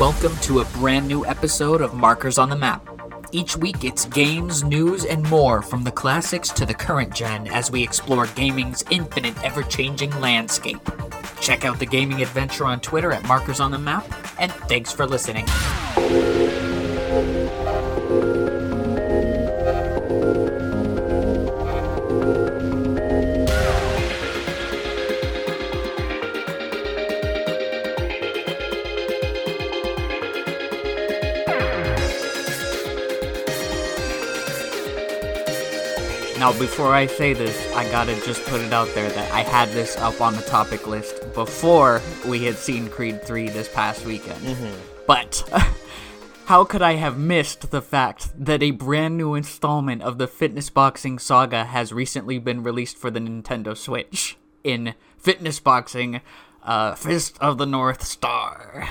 Welcome to a brand new episode of Markers on the Map. Each week it's games, news, and more from the classics to the current gen as we explore gaming's infinite, ever changing landscape. Check out the gaming adventure on Twitter at Markers on the Map, and thanks for listening. Now, before I say this, I gotta just put it out there that I had this up on the topic list before we had seen Creed 3 this past weekend. But how could I have missed the fact that a brand new installment of the Fitness Boxing saga has recently been released for the Nintendo Switch in Fitness Boxing uh, Fist of the North Star?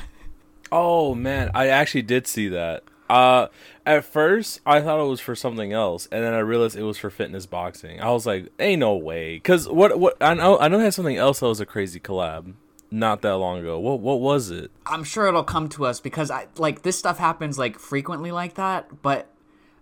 Oh man, I actually did see that. Uh, at first I thought it was for something else, and then I realized it was for fitness boxing. I was like, "Ain't no way!" Because what? What? I know. I know they had something else that was a crazy collab not that long ago. What? What was it? I'm sure it'll come to us because I like this stuff happens like frequently like that, but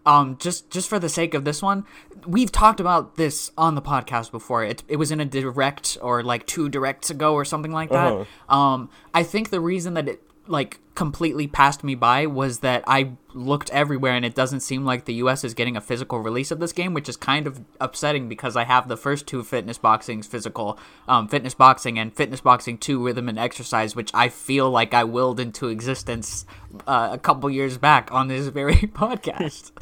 um just just for the sake of this one, we've talked about this on the podcast before. It it was in a direct or like two directs ago or something like that. Uh-huh. Um I think the reason that it like completely passed me by was that I looked everywhere and it doesn't seem like the US is getting a physical release of this game, which is kind of upsetting because I have the first two fitness boxing's physical um, fitness boxing and fitness boxing 2 rhythm and exercise, which I feel like I willed into existence uh, a couple years back on this very podcast.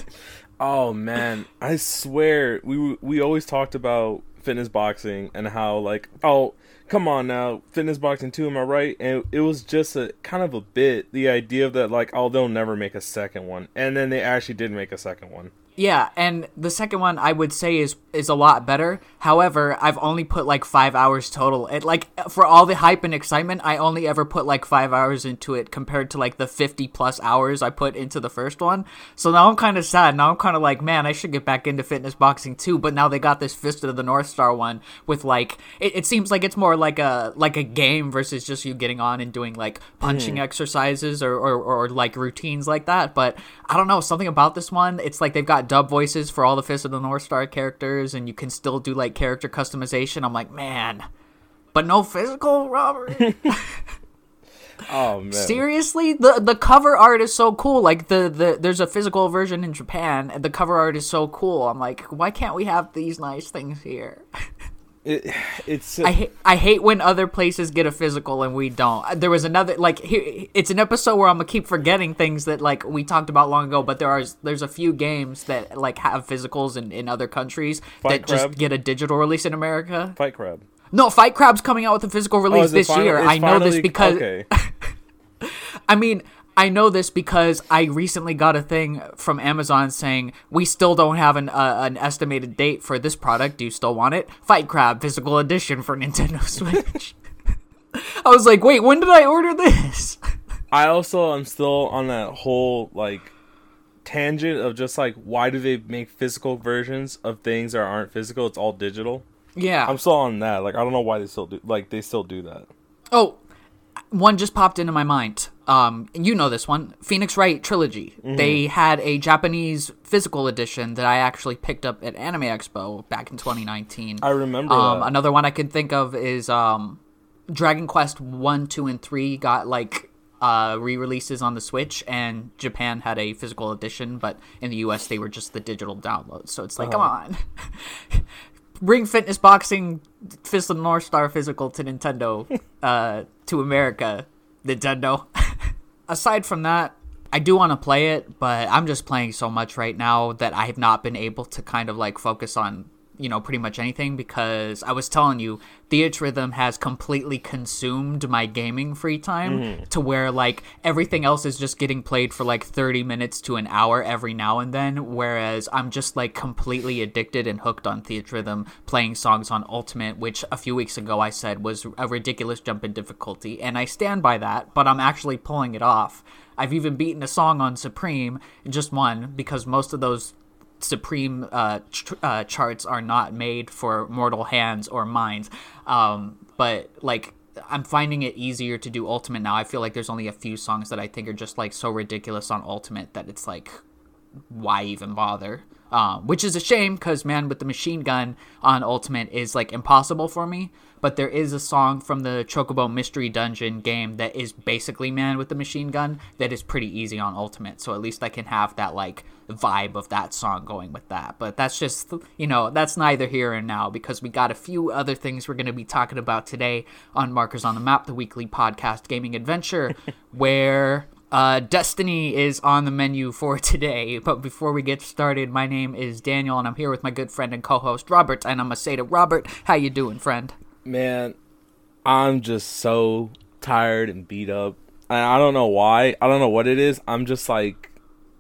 Oh man, I swear we we always talked about fitness boxing and how like oh come on now fitness boxing 2 am i right? And it was just a kind of a bit the idea of that like oh they'll never make a second one. And then they actually did make a second one Yeah, and the second one I would say is is a lot better. However, I've only put like five hours total. It like for all the hype and excitement, I only ever put like five hours into it compared to like the fifty plus hours I put into the first one. So now I'm kind of sad. Now I'm kind of like, man, I should get back into fitness boxing too. But now they got this Fist of the North Star one with like it, it seems like it's more like a like a game versus just you getting on and doing like punching hmm. exercises or, or or like routines like that. But I don't know something about this one. It's like they've got dub voices for all the Fist of the North Star characters, and you can still do like character customization. I'm like, man, but no physical, Robert. oh man Seriously, the the cover art is so cool. Like the, the there's a physical version in Japan, and the cover art is so cool. I'm like, why can't we have these nice things here? it, it's I hate I hate when other places get a physical and we don't. There was another like here, it's an episode where I'm gonna keep forgetting things that like we talked about long ago. But there are there's a few games that like have physicals in, in other countries Fight that just get a digital release in America. fight crab No, Fight Crab's coming out with a physical Oh, release it this final- year. I know this because okay I mean, I know this because I recently got a thing from Amazon saying we still don't have an uh, an estimated date for this product. Do you still want it? Fight Crab physical edition for Nintendo Switch. I was like, wait, when did I order this? I also am still on that whole like tangent of just like why do they make physical versions of things that aren't physical? It's all digital. yeah. I'm still on that. Like I don't know why they still do like they still do that. Oh, one just popped into my mind. Um, you know this one, Phoenix Wright trilogy. They had a Japanese physical edition that I actually picked up at Anime Expo back in 2019. I remember Um, that. another one I can think of is um, Dragon Quest one, two, and three got like uh, re-releases on the Switch, and Japan had a physical edition, but in the U.S. they were just the digital downloads. So it's like, come on, bring Fitness Boxing Fist of the North Star physical to Nintendo, uh, to America, Nintendo. Aside from that. I do want to play it, but I'm just playing so much right now that I have not been able to kind of like focus on you know pretty much anything because I was telling you Theatrhythm has completely consumed my gaming free time mm-hmm. to where like everything else is just getting played for like 30 minutes to an hour every now and then whereas I'm just like completely addicted and hooked on Theatrhythm playing songs on Ultimate which a few weeks ago I said was a ridiculous jump in difficulty and I stand by that but I'm actually pulling it off. I've even beaten a song on Supreme, just one, because most of those Supreme uh, uh, charts are not made for mortal hands or minds. Um, but like I'm finding it easier to do Ultimate now. I feel like there's only a few songs that I think are just like so ridiculous on Ultimate that it's like, why even bother? Um, which is a shame because Man with the Machine Gun on Ultimate is like impossible for me. But there is a song from the Chocobo Mystery Dungeon game that is basically Man with the Machine Gun that is pretty easy on Ultimate. So at least I can have that like vibe of that song going with that. But that's just, you know, that's neither here and now because we got a few other things we're going to be talking about today on Markers on the Map, the weekly podcast gaming adventure, where uh, Destiny is on the menu for today, but before we get started, my name is Daniel, and I'm here with my good friend and co-host Robert. And I'm gonna say to Robert, "How you doing, friend?" Man, I'm just so tired and beat up. And I don't know why. I don't know what it is. I'm just like,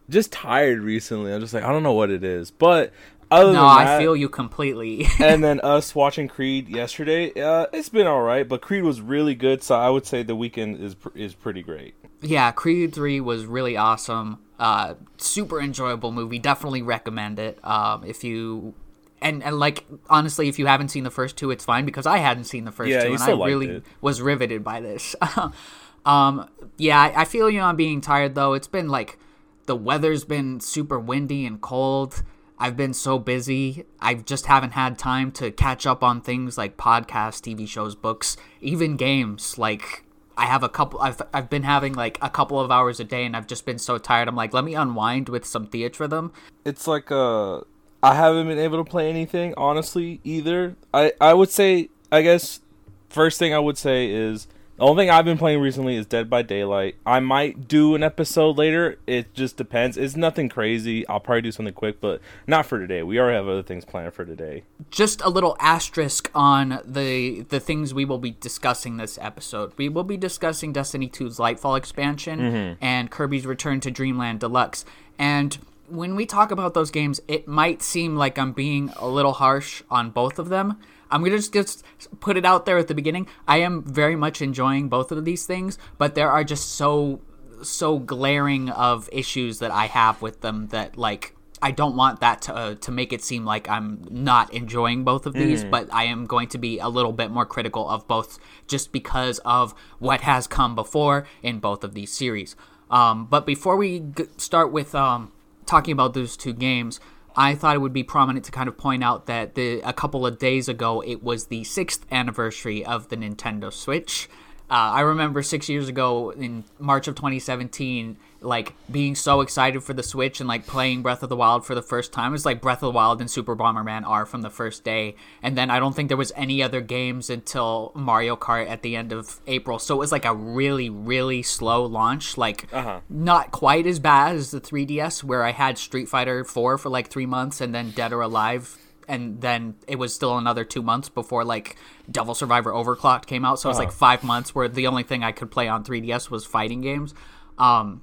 just tired recently. I'm just like, I don't know what it is. But other no, than that, I feel you completely. and then us watching Creed yesterday, uh, it's been all right. But Creed was really good, so I would say the weekend is is pretty great. Yeah, Creed Three was really awesome. Uh, super enjoyable movie. Definitely recommend it. Um, if you and and like honestly, if you haven't seen the first two, it's fine because I hadn't seen the first Yeah, two, and I really it. was riveted by this. um, yeah, I, I feel you on being tired though. It's been like the weather's been super windy and cold. I've been so busy. I just haven't had time to catch up on things like podcasts, TV shows, books, even games. Like I have a couple. I've I've been having like a couple of hours a day, and I've just been so tired. I'm like, let me unwind with some Theatrhythm. It's like uh, I haven't been able to play anything honestly either. I I would say I guess first thing I would say is the only thing I've been playing recently is Dead by Daylight. I might do an episode later. It just depends. It's nothing crazy. I'll probably do something quick, but not for today. We already have other things planned for today. just a little asterisk on the the things we will be discussing this episode. We will be discussing Destiny 2's Lightfall expansion mm-hmm. and Kirby's Return to Dreamland Deluxe. And when we talk about those games, it might seem like I'm being a little harsh on both of them. I'm gonna just, just put it out there at the beginning. I am very much enjoying both of these things, but there are just so so glaring of issues that I have with them that like I don't want that to uh, to make it seem like I'm not enjoying both of these, but I am going to be a little bit more critical of both just because of what has come before in both of these series. Um, but before we g- start with um, talking about those two games, I thought it would be prominent to kind of point out that the a couple of days ago it was the sixth anniversary of the Nintendo Switch. Uh, I remember six years ago in March of 2017, like being so excited for the Switch and like playing Breath of the Wild for the first time. It was like Breath of the Wild and Super Bomberman are from the first day, and then I don't think there was any other games until Mario Kart at the end of April. So it was like a really, really slow launch. Like Uh-huh. not quite as bad as the 3DS, where I had Street Fighter 4 for like three months and then Dead or Alive. And then it was still another two months before like Devil Survivor Overclocked came out. So it was like five months where the only thing I could play on 3DS was fighting games. Um,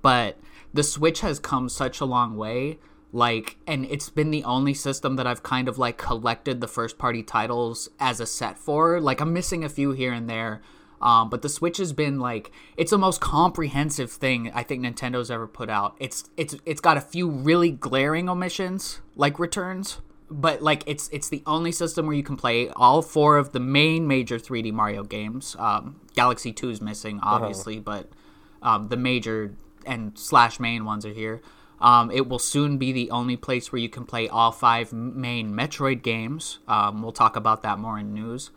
but the Switch has come such a long way. Like, and it's been the only system that I've kind of like collected the first party titles as a set for. Like, I'm missing a few here and there. Um, but the Switch has been like it's the most comprehensive thing I think Nintendo's ever put out. It's it's it's got a few really glaring omissions like returns, but like it's it's the only system where you can play all four of the main major 3D Mario games. Um, Galaxy 2 is missing, obviously, but um, the major and slash main ones are here. Um, it will soon be the only place where you can play all five main Metroid games. Um, we'll talk about that more in news.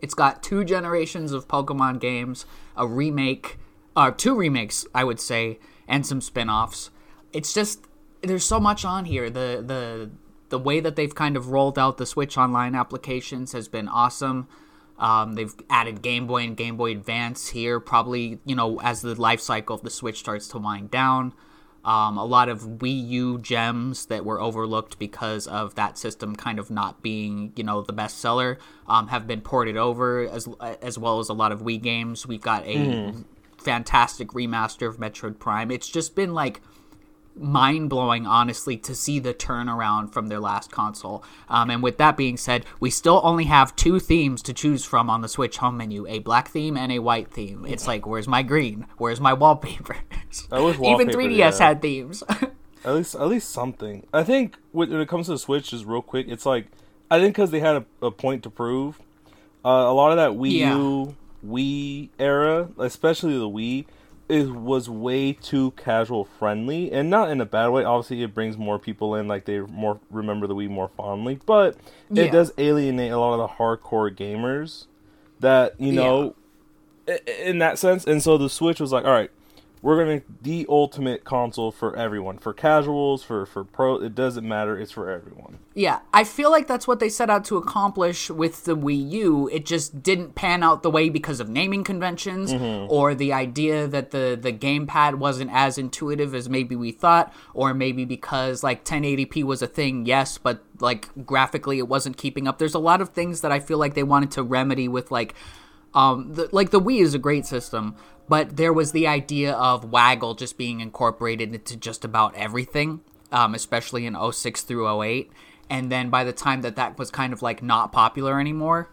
It's got two generations of Pokemon games, a remake, uh, two remakes, I would say, and some spin-offs. It's just there's so much on here. The the the way that they've kind of rolled out the Switch Online applications has been awesome. Um, they've added Game Boy and Game Boy Advance here, probably you know as the life cycle of the Switch starts to wind down. Um, a lot of Wii U gems that were overlooked because of that system kind of not being, you know, the best seller um, have been ported over, as as well as a lot of Wii games. We've got a fantastic remaster of Metroid Prime. It's just been like mind blowing, honestly, to see the turnaround from their last console. Um, and with that being said, we still only have two themes to choose from on the Switch home menu a black theme and a white theme. It's like, where's my green? Where's my wallpaper? Even 3DS yeah. had themes. At least, at least something. I think when when it comes to the Switch, just real quick, it's like I think because they had a, a point to prove. Uh, a lot of that Wii Yeah. U, Wii era, especially the Wii, is was way too casual friendly, and not in a bad way. Obviously, it brings more people in, like they more remember the Wii more fondly, but Yeah. it does alienate a lot of the hardcore gamers that you know, i- in that sense. And so the Switch was like, all right. We're gonna the ultimate console for everyone, for casuals, for for pro. It doesn't matter. It's for everyone. Yeah, I feel like that's what they set out to accomplish with the Wii U. It just didn't pan out the way because of naming conventions or the idea that the the gamepad wasn't as intuitive as maybe we thought or maybe because like 1080p was a thing, yes, but like graphically it wasn't keeping up. There's a lot of things that I feel like they wanted to remedy with like um the, like the Wii is a great system, but there was the idea of Waggle just being incorporated into just about everything, um, especially in 06 through 08. And then by the time that that was kind of like not popular anymore,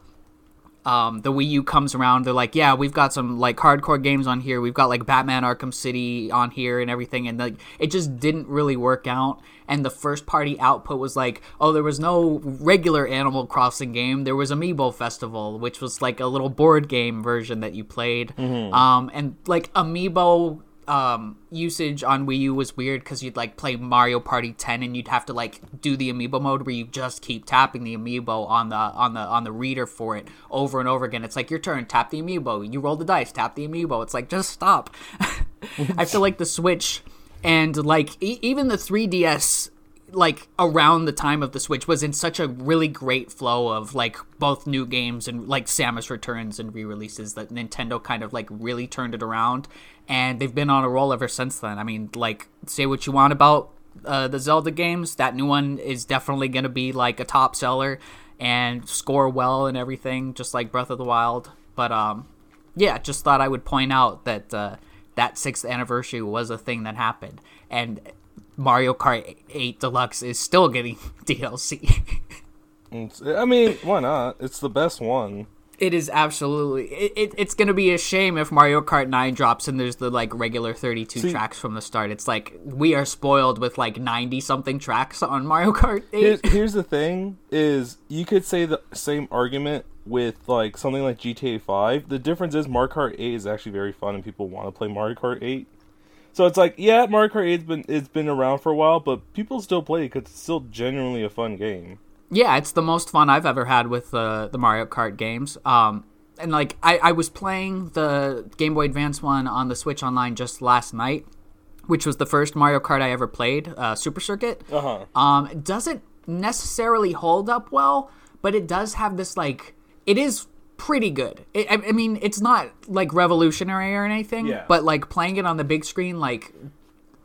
um, the Wii U comes around. They're like, yeah, we've got some like hardcore games on here. We've got like Batman Arkham City on here and everything. And like, it just didn't really work out. And the first party output was like, oh, there was no regular Animal Crossing game. There was Amiibo Festival, which was like a little board game version that you played. Um, and like Amiibo um, usage on Wii U was weird because you'd like play Mario Party 10 and you'd have to like do the amiibo mode where you just keep tapping the amiibo on the on the on the reader for it over and over again. It's like your turn, tap the amiibo. You roll the dice, tap the amiibo. It's like just stop. I feel like the Switch and like e- even the 3DS like around the time of the Switch was in such a really great flow of like both new games and like Samus Returns and re-releases that Nintendo kind of like really turned it around and they've been on a roll ever since then. I mean, like say what you want about uh, the Zelda games, that new one is definitely going to be like a top seller and score well and everything just like Breath of the Wild. But um yeah, just thought I would point out that uh, that 6th anniversary was a thing that happened and Mario Kart 8 Deluxe is still getting DLC. I mean, why not? It's the best one. it is absolutely. It, it, it's going to be a shame if Mario Kart 9 drops and there's the like regular 32 See- tracks from the start. It's like we are spoiled with like 90 something tracks on Mario Kart 8. Here's, here's the thing: is you could say the same argument with like something like GTA 5. The difference is Mario Kart 8 is actually very fun, and people want to play Mario Kart 8. So it's like, yeah, Mario Kart 8's been it's been around for a while, but people still play it because it's still genuinely a fun game. Yeah, it's the most fun I've ever had with uh, the Mario Kart games. Um, and like I, I was playing the Game Boy Advance one on the Switch Online just last night, which was the first Mario Kart I ever played, uh, Super Circuit. Uh huh. Um, it doesn't necessarily hold up well, but it does have this like it is pretty good. It, I, I mean, it's not like revolutionary or anything, Yeah. but like playing it on the big screen like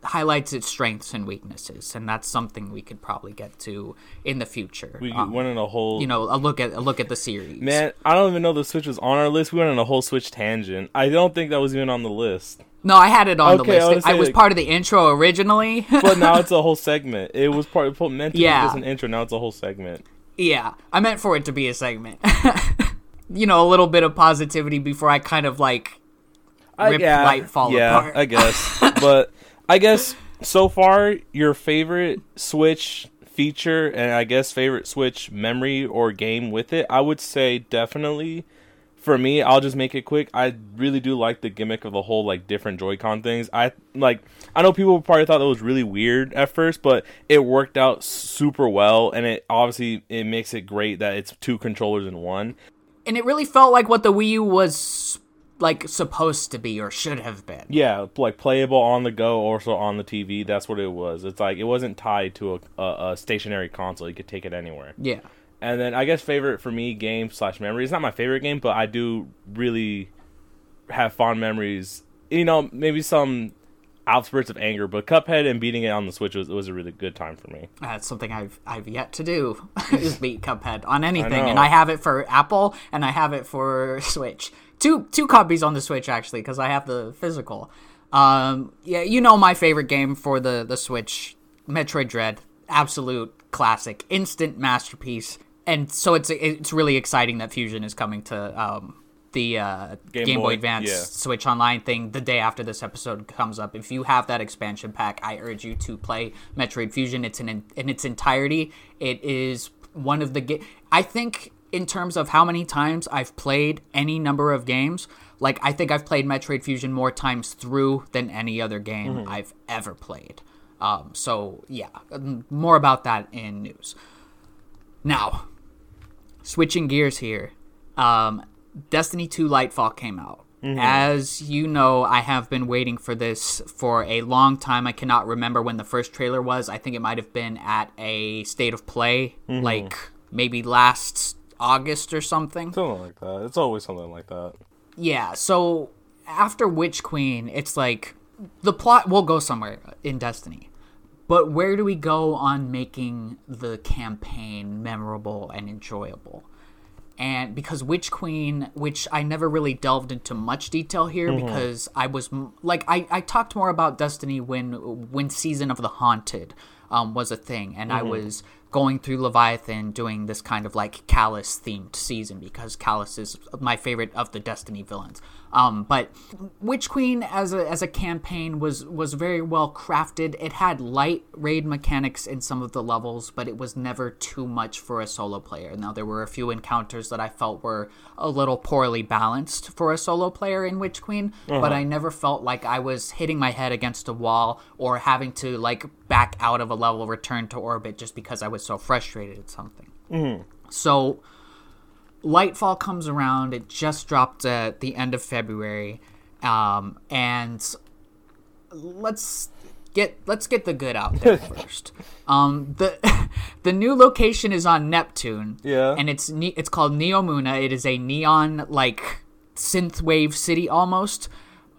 highlights its strengths and weaknesses, and that's something we could probably get to in the future. We Um, went on a whole you know, a look at a look at the series. man. I don't even know the Switch was on our list. We went on a whole Switch tangent. I don't think that was even on the list. No, I had it on Okay, the list. I saying, was like- part of the intro originally. But now it's a whole segment. It was part of meant to Yeah. be just an intro. Now it's a whole segment. Yeah, I meant for it to be a segment. you know, a little bit of positivity before I kind of like rip light fall yeah, apart. I guess. but I guess so far your favorite Switch feature and I guess favorite Switch memory or game with it, I would say definitely for me, I'll just make it quick. I really do like the gimmick of the whole like different Joy-Con things. I like I know people probably thought that was really weird at first, but it worked out super well and it obviously it makes it great that it's two controllers in one. And it really felt like what the Wii U was like supposed to be or should have been. Yeah, like playable on the go, also on the TV. That's what it was. It's like it wasn't tied to a, a, a stationary console. You could take it anywhere. Yeah. And then I guess favorite for me game slash memory. It's not my favorite game, but I do really have fond memories. You know, maybe some outspurts of anger, but Cuphead and beating it on the Switch was was a really good time for me. That's something I've I've yet to do is beat Cuphead on anything, know. and I have it for Apple and I have it for Switch. Two two copies on the Switch actually because I have the physical. Um, yeah, you know my favorite game for the the Switch, Metroid Dread, absolute classic, instant masterpiece, and so it's it's really exciting that Fusion is coming to um, the uh, Game Game, Boy, Boy, Advance yeah. Switch Online thing the day after this episode comes up. If you have that expansion pack, I urge you to play Metroid Fusion. It's in in its entirety. It is one of the ga- I think in terms of how many times I've played any number of games, like I think I've played Metroid Fusion more times through than any other game I've ever played. Um, so yeah, um, more about that in news. Now, switching gears here, um, Destiny 2 Lightfall came out. Mm-hmm. As you know, I have been waiting for this for a long time. I cannot remember when the first trailer was. I think it might have been at a state of play, mm-hmm. like maybe last August or something. Something like that. It's always something like that. Yeah, so after Witch Queen, it's like the plot will go somewhere in Destiny. But where do we go on making the campaign memorable and enjoyable? And because Witch Queen, which I never really delved into much detail here mm-hmm. because I was like I, I talked more about Destiny when when Season of the Haunted um, was a thing and I was going through Leviathan doing this kind of like Calus themed season because Calus is my favorite of the Destiny villains. Um, but Witch Queen as a as a campaign was was very well crafted. It had light raid mechanics in some of the levels, but it was never too much for a solo player. Now there were a few encounters that I felt were a little poorly balanced for a solo player in Witch Queen, but I never felt like I was hitting my head against a wall or having to like back out of a level, return to orbit just because I was so frustrated at something. So Lightfall comes around. It just dropped at the end of February, um, and let's get let's get the good out there first. Um, the the new location is on Neptune. Yeah. and it's ne- it's called Neomuna. It is a neon like synthwave city almost,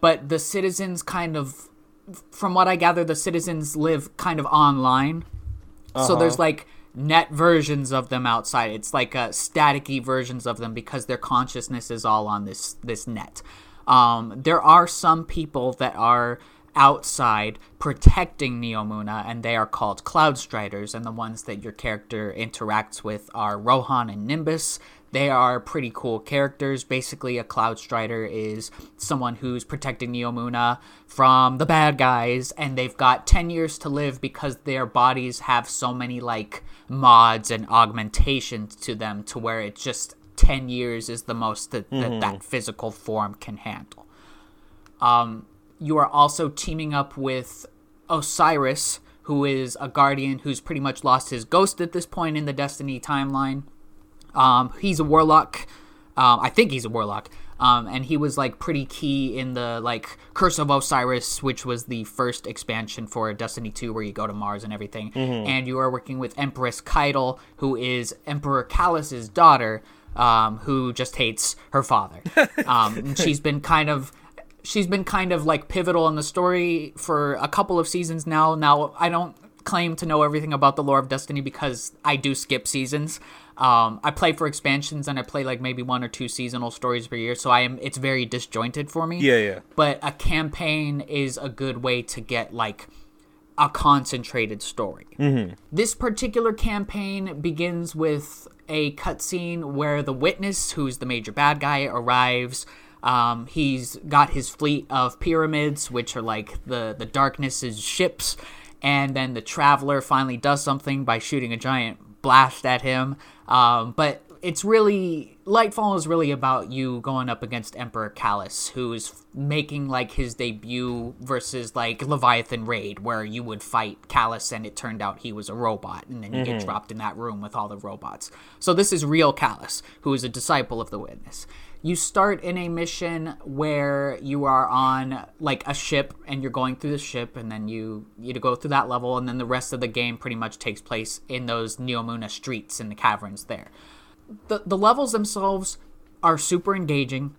but the citizens kind of, from what I gather, the citizens live kind of online. So there's like net versions of them outside. It's like uh, staticky versions of them because their consciousness is all on this this net. Um, there are some people that are outside protecting Neomuna, and they are called Cloud Striders. And the ones that your character interacts with are Rohan and Nimbus. They are pretty cool characters. Basically, a Cloud Strider is someone who's protecting Neomuna from the bad guys, and they've got 10 years to live because their bodies have so many, like, mods and augmentations to them to where it's just 10 years is the most that that, that physical form can handle. Um, you are also teaming up with Osiris, who is a guardian who's pretty much lost his ghost at this point in the Destiny timeline. Um, he's a warlock. Um, I think he's a warlock. Um, and he was like pretty key in the like Curse of Osiris, which was the first expansion for Destiny 2, where you go to Mars and everything. And you are working with Empress Caiatl, who is Emperor Calus's daughter, um, who just hates her father. Um, and she's been kind of she's been kind of like pivotal in the story for a couple of seasons now. Now I don't claim to know everything about the lore of Destiny because I do skip seasons. Um, I play for expansions and I play like maybe one or two seasonal stories per year, so I am it's very disjointed for me. Yeah, yeah. But a campaign is a good way to get like a concentrated story. This particular campaign begins with a cutscene where the witness, who's the major bad guy, arrives. Um, he's got his fleet of pyramids, which are like the the darkness's ships, and then the traveler finally does something by shooting a giant blast at him. Um, but it's really Lightfall is really about you going up against Emperor Calus, who's making like his debut versus like Leviathan Raid, where you would fight Calus and it turned out he was a robot, and then you get dropped in that room with all the robots. So this is real Calus, who is a disciple of the Witness. You start in a mission where you are on like a ship and you're going through the ship, and then you you go through that level, and then the rest of the game pretty much takes place in those Neomuna streets in the caverns there the the levels themselves are super engaging.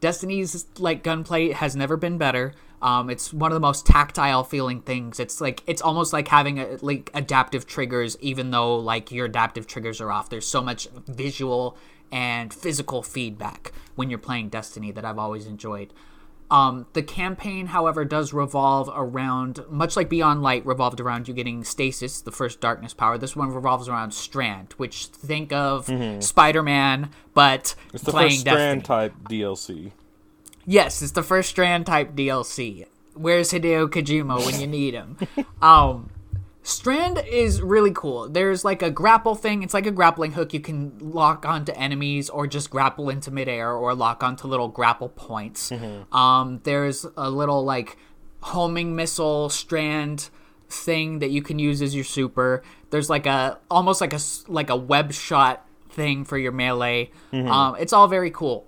Destiny's like gunplay has never been better. Um, it's one of the most tactile feeling things. It's like it's almost like having a, like adaptive triggers, even though like your adaptive triggers are off. There's so much visual and physical feedback when you're playing Destiny that I've always enjoyed. Um, the campaign, however, does revolve around, much like Beyond Light revolved around you getting Stasis, the first darkness power. This one revolves around Strand, which think of Spider-Man, but It's the playing first Destiny. Strand type DLC. Yes, it's the first Strand type DLC. Where's Hideo Kojima when you need him? um, Strand is really cool. There's like a grapple thing. It's like a grappling hook. You can lock onto enemies or just grapple into midair or lock onto little grapple points. Um, there's a little like homing missile strand thing that you can use as your super. There's like a almost like a like a web shot thing for your melee. Um, it's all very cool.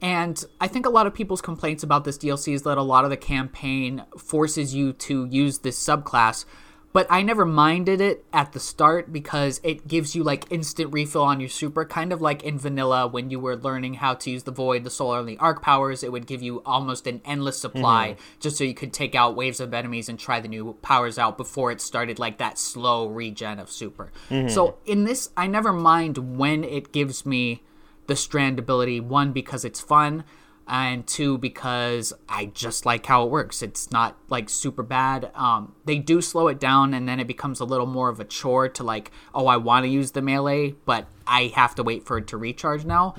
And I think a lot of people's complaints about this DLC is that a lot of the campaign forces you to use this subclass. But I never minded it at the start because it gives you like instant refill on your super, kind of like in vanilla when you were learning how to use the void, the solar, and the arc powers. It would give you almost an endless supply mm-hmm. just so you could take out waves of enemies and try the new powers out before it started like that slow regen of super. Mm-hmm. So in this, I never mind when it gives me the strand ability one because it's fun and two because i just like how it works. It's not like super bad. Um, they do slow it down and then it becomes a little more of a chore to like oh i want to use the melee but i have to wait for it to recharge now.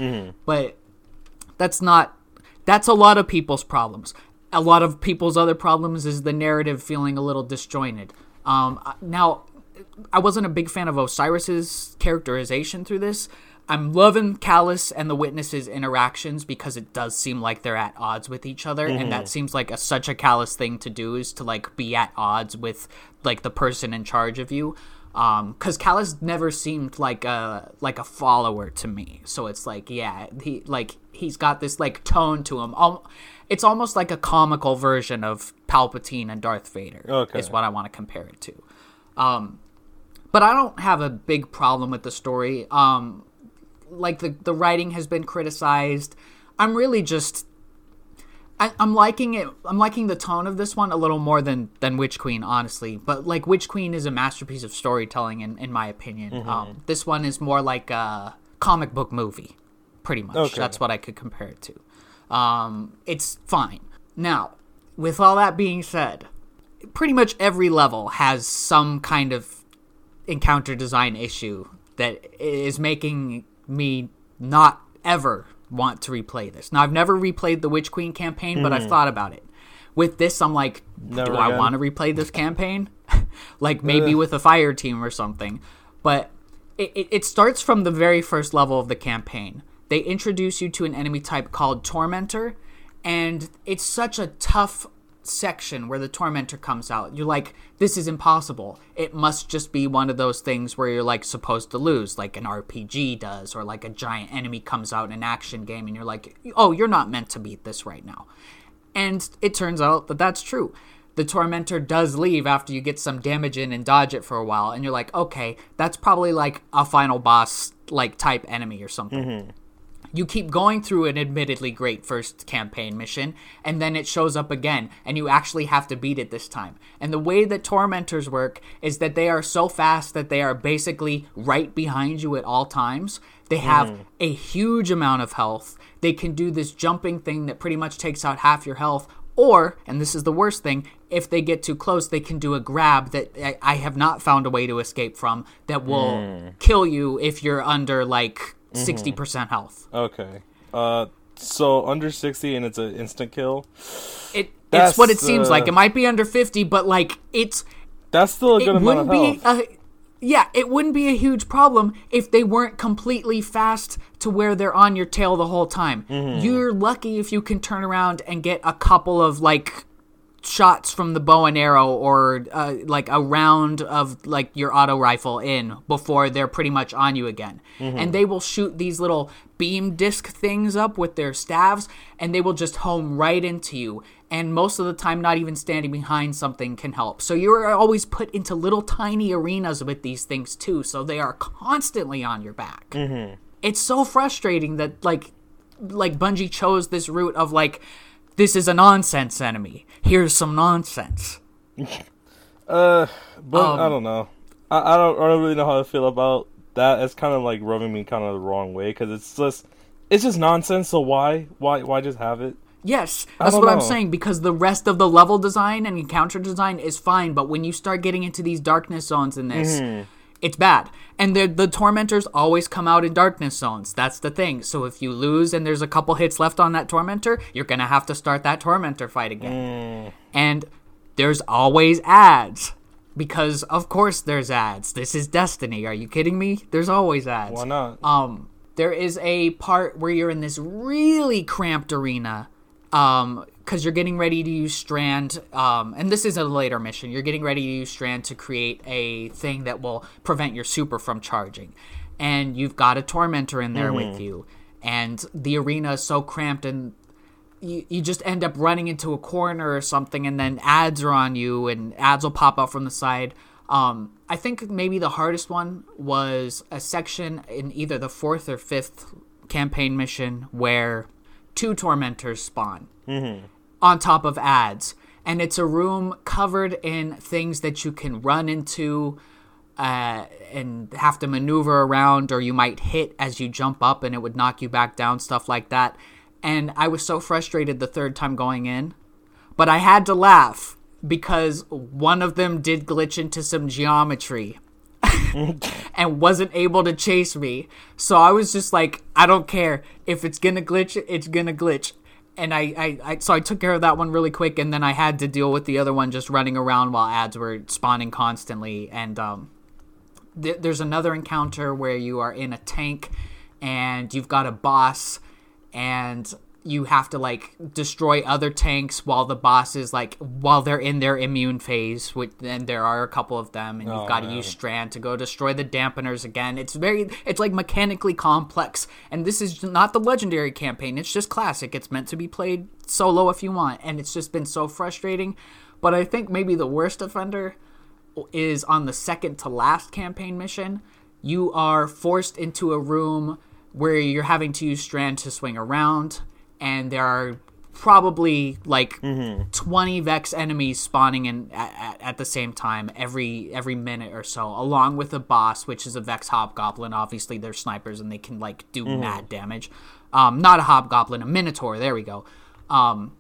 But that's not that's a lot of people's problems. A lot of people's other problems is the narrative feeling a little disjointed. Um, now I wasn't a big fan of Osiris's characterization through this. I'm loving Calus and the witnesses' interactions because it does seem like they're at odds with each other, and that seems like a, such a Calus thing to do is to like be at odds with like the person in charge of you. Um, because Calus never seemed like a like a follower to me, so it's like yeah, he like he's got this like tone to him. Al- it's almost like a comical version of Palpatine and Darth Vader. Okay. is what I want to compare it to. Um, but I don't have a big problem with the story. Um, like the the writing has been criticized. I'm really just I, I'm liking it. I'm liking the tone of this one a little more than than Witch Queen, honestly. But like Witch Queen is a masterpiece of storytelling, in in my opinion. Um, this one is more like a comic book movie, pretty much. Okay. That's what I could compare it to. Um, it's fine. Now, with all that being said, pretty much every level has some kind of encounter design issue that is making me not ever want to replay this. Now I've never replayed the Witch Queen campaign, but I've hmm. thought about it. With this, I'm like, Never do I want to replay this campaign? like maybe with a fire team or something. But it, it, it starts from the very first level of the campaign. They introduce you to an enemy type called Tormentor, and it's such a tough section where the tormentor comes out. You're like this is impossible. It must just be one of those things where you're like supposed to lose like an rpg does or like a giant enemy comes out in an action game and you're like oh you're not meant to beat this right now. And it turns out that that's true. The tormentor does leave after you get some damage in and dodge it for a while and you're like okay that's probably like a final boss like type enemy or something mm-hmm. You keep going through an admittedly great first campaign mission, and then it shows up again, and you actually have to beat it this time. And the way that tormentors work is that they are so fast that they are basically right behind you at all times. They have mm. a huge amount of health. They can do this jumping thing that pretty much takes out half your health. Or, and this is the worst thing, if they get too close, they can do a grab that I- have not found a way to escape from that will mm. kill you if you're under like 60% health. Okay. Uh, so under sixty and it's an instant kill. It That's, it's what it seems uh, like. It might be under 50, but like it's That's still a good amount of wouldn't health. be a yeah, it wouldn't be a huge problem if they weren't completely fast to where they're on your tail the whole time. Mm-hmm. You're lucky if you can turn around and get a couple of like shots from the bow and arrow or uh, like a round of like your auto rifle in before they're pretty much on you again. And they will shoot these little beam disc things up with their staves and they will just home right into you. And most of the time, not even standing behind something can help. So you're always put into little tiny arenas with these things too. So they are constantly on your back. It's so frustrating that like like Bungie chose this route of like this is a nonsense enemy. Here's some nonsense. Uh, but Um, I don't know. I, I don't. I don't really know how to feel about that. It's kind of like rubbing me kind of the wrong way because it's just, it's just nonsense. So why, why, why just have it? Yes, that's what I'm saying because the rest of the level design and encounter design is fine, but when you start getting into these darkness zones in this, Mm-hmm. It's bad. And the the tormentors always come out in darkness zones. That's the thing. So if you lose and there's a couple hits left on that tormentor, you're going to have to start that tormentor fight again. Mm. And there's always ads. because of course there's ads. This is Destiny. Are you kidding me? There's always ads. Why not? Um, there is a part where you're in this really cramped arena, um, because you're getting ready to use Strand. Um, and this is a later mission. You're getting ready to use Strand to create a thing that will prevent your super from charging, and you've got a Tormentor in there with you, and the arena is so cramped and you, you just end up running into a corner or something and then ads are on you and ads will pop up from the side um, i think maybe the hardest one was a section in either the fourth or fifth campaign mission where two tormentors spawn on top of ads. And it's a room covered in things that you can run into uh, and have to maneuver around, or you might hit as you jump up and it would knock you back down, stuff like that. And I was so frustrated the third time going in, but I had to laugh because one of them did glitch into some geometry and wasn't able to chase me. So I was just like, I don't care. If it's gonna glitch, it's gonna glitch. And I, I, I, so I took care of that one really quick, and then I had to deal with the other one just running around while ads were spawning constantly. And um, th- there's another encounter where you are in a tank, and you've got a boss, and you have to like destroy other tanks while the boss is like while they're in their immune phase which then there are a couple of them and you've Oh, got to use strand to go destroy the dampeners again. It's very it's like mechanically complex and this is not the legendary campaign it's just classic. It's meant to be played solo if you want and it's just been so frustrating. But i think maybe the worst offender is on the second to last campaign mission. You are forced into a room where you're having to use Strand to swing around, and there are probably like 20 Vex enemies spawning in at, at, the same time every every minute or so, along with a boss, which is a Vex Hobgoblin. Obviously, they're snipers and they can like do mad damage. Um, not a Hobgoblin, a Minotaur. There we go. Um,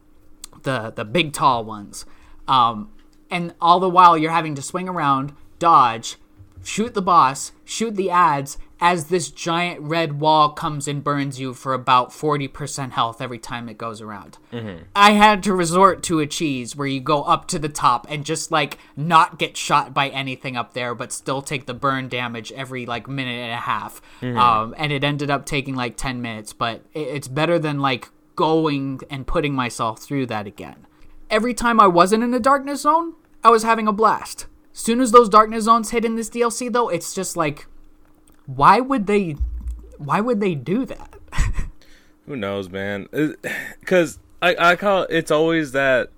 the the big tall ones. Um, and all the while you're having to swing around, dodge, shoot the boss, shoot the ads as this giant red wall comes and burns you for about 40% health every time it goes around. I had to resort to a cheese where you go up to the top and just like not get shot by anything up there, but still take the burn damage every like minute and a half. Um, and it ended up taking like 10 minutes, but it's better than like going and putting myself through that again. Every time I wasn't in a darkness zone, I was having a blast. Soon as those darkness zones hit in this DLC though, it's just like why would they why would they do that? Who knows, man? Because I, I call it's always that.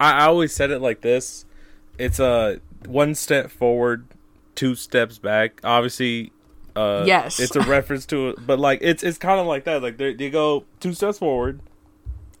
I, I always said it like this. It's a one step forward, two steps back. Obviously, uh, Yes. it's a reference to it, but like it's it's kind of like that. Like they they go two steps forward,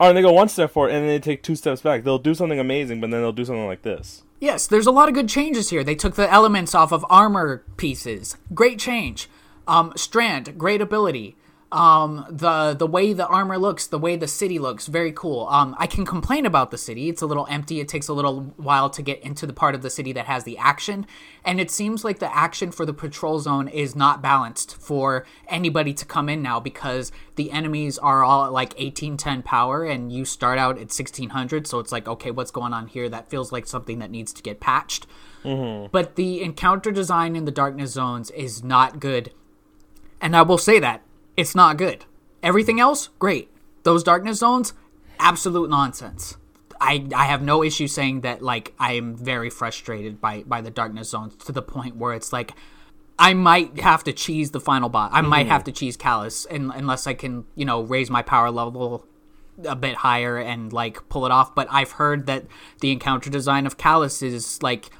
or they go one step forward and then they take two steps back. They'll do something amazing, but then they'll do something like this. Yes, there's a lot of good changes here. They took the elements off of armor pieces. Great change. Um, Strand, great ability. Um, the the way the armor looks, the way the city looks, very cool. Um, I can complain about the city. It's a little empty. It takes a little while to get into the part of the city that has the action, and it seems like the action for the patrol zone is not balanced for anybody to come in now because the enemies are all at like 1810 power, and you start out at 1600. So it's like, okay, what's going on here? That feels like something that needs to get patched. But the encounter design in the darkness zones is not good. And I will say that it's not good. Everything else, great. Those darkness zones, absolute nonsense. I, I have no issue saying that like I am very frustrated by by the darkness zones to the point where it's like I might have to cheese the final boss. I might have mm-hmm. to cheese Calus and, unless I can, you know, raise my power level a bit higher and like pull it off. But I've heard that the encounter design of Calus is like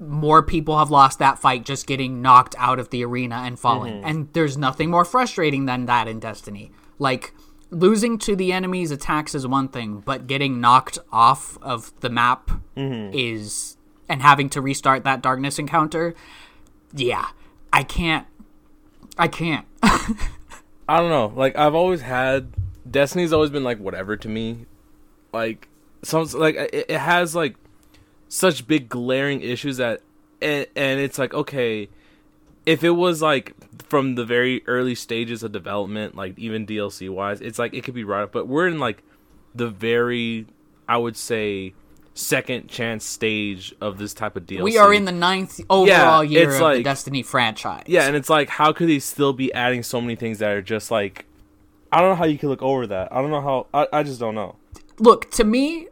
more people have lost that fight just getting knocked out of the arena and falling. Mm-hmm. And there's nothing more frustrating than that in Destiny. Like losing to the enemy's attacks is one thing, but getting knocked off of the map mm-hmm. is and having to restart that darkness encounter. Yeah, I can't I can't. I don't know. Like I've always had Destiny's always been like whatever to me. Like some like it, it has like such big glaring issues that and, and it's like okay, if it was like from the very early stages of development, like even DLC wise, it's like it could be right up. But we're in like the very, I would say, second chance stage of this type of deal. We are in the ninth overall Yeah, year of the Destiny franchise. Yeah, and it's like, how could he still be adding so many things that are just like, I don't know how you could look over that. I don't know how. I, I just don't know. look to me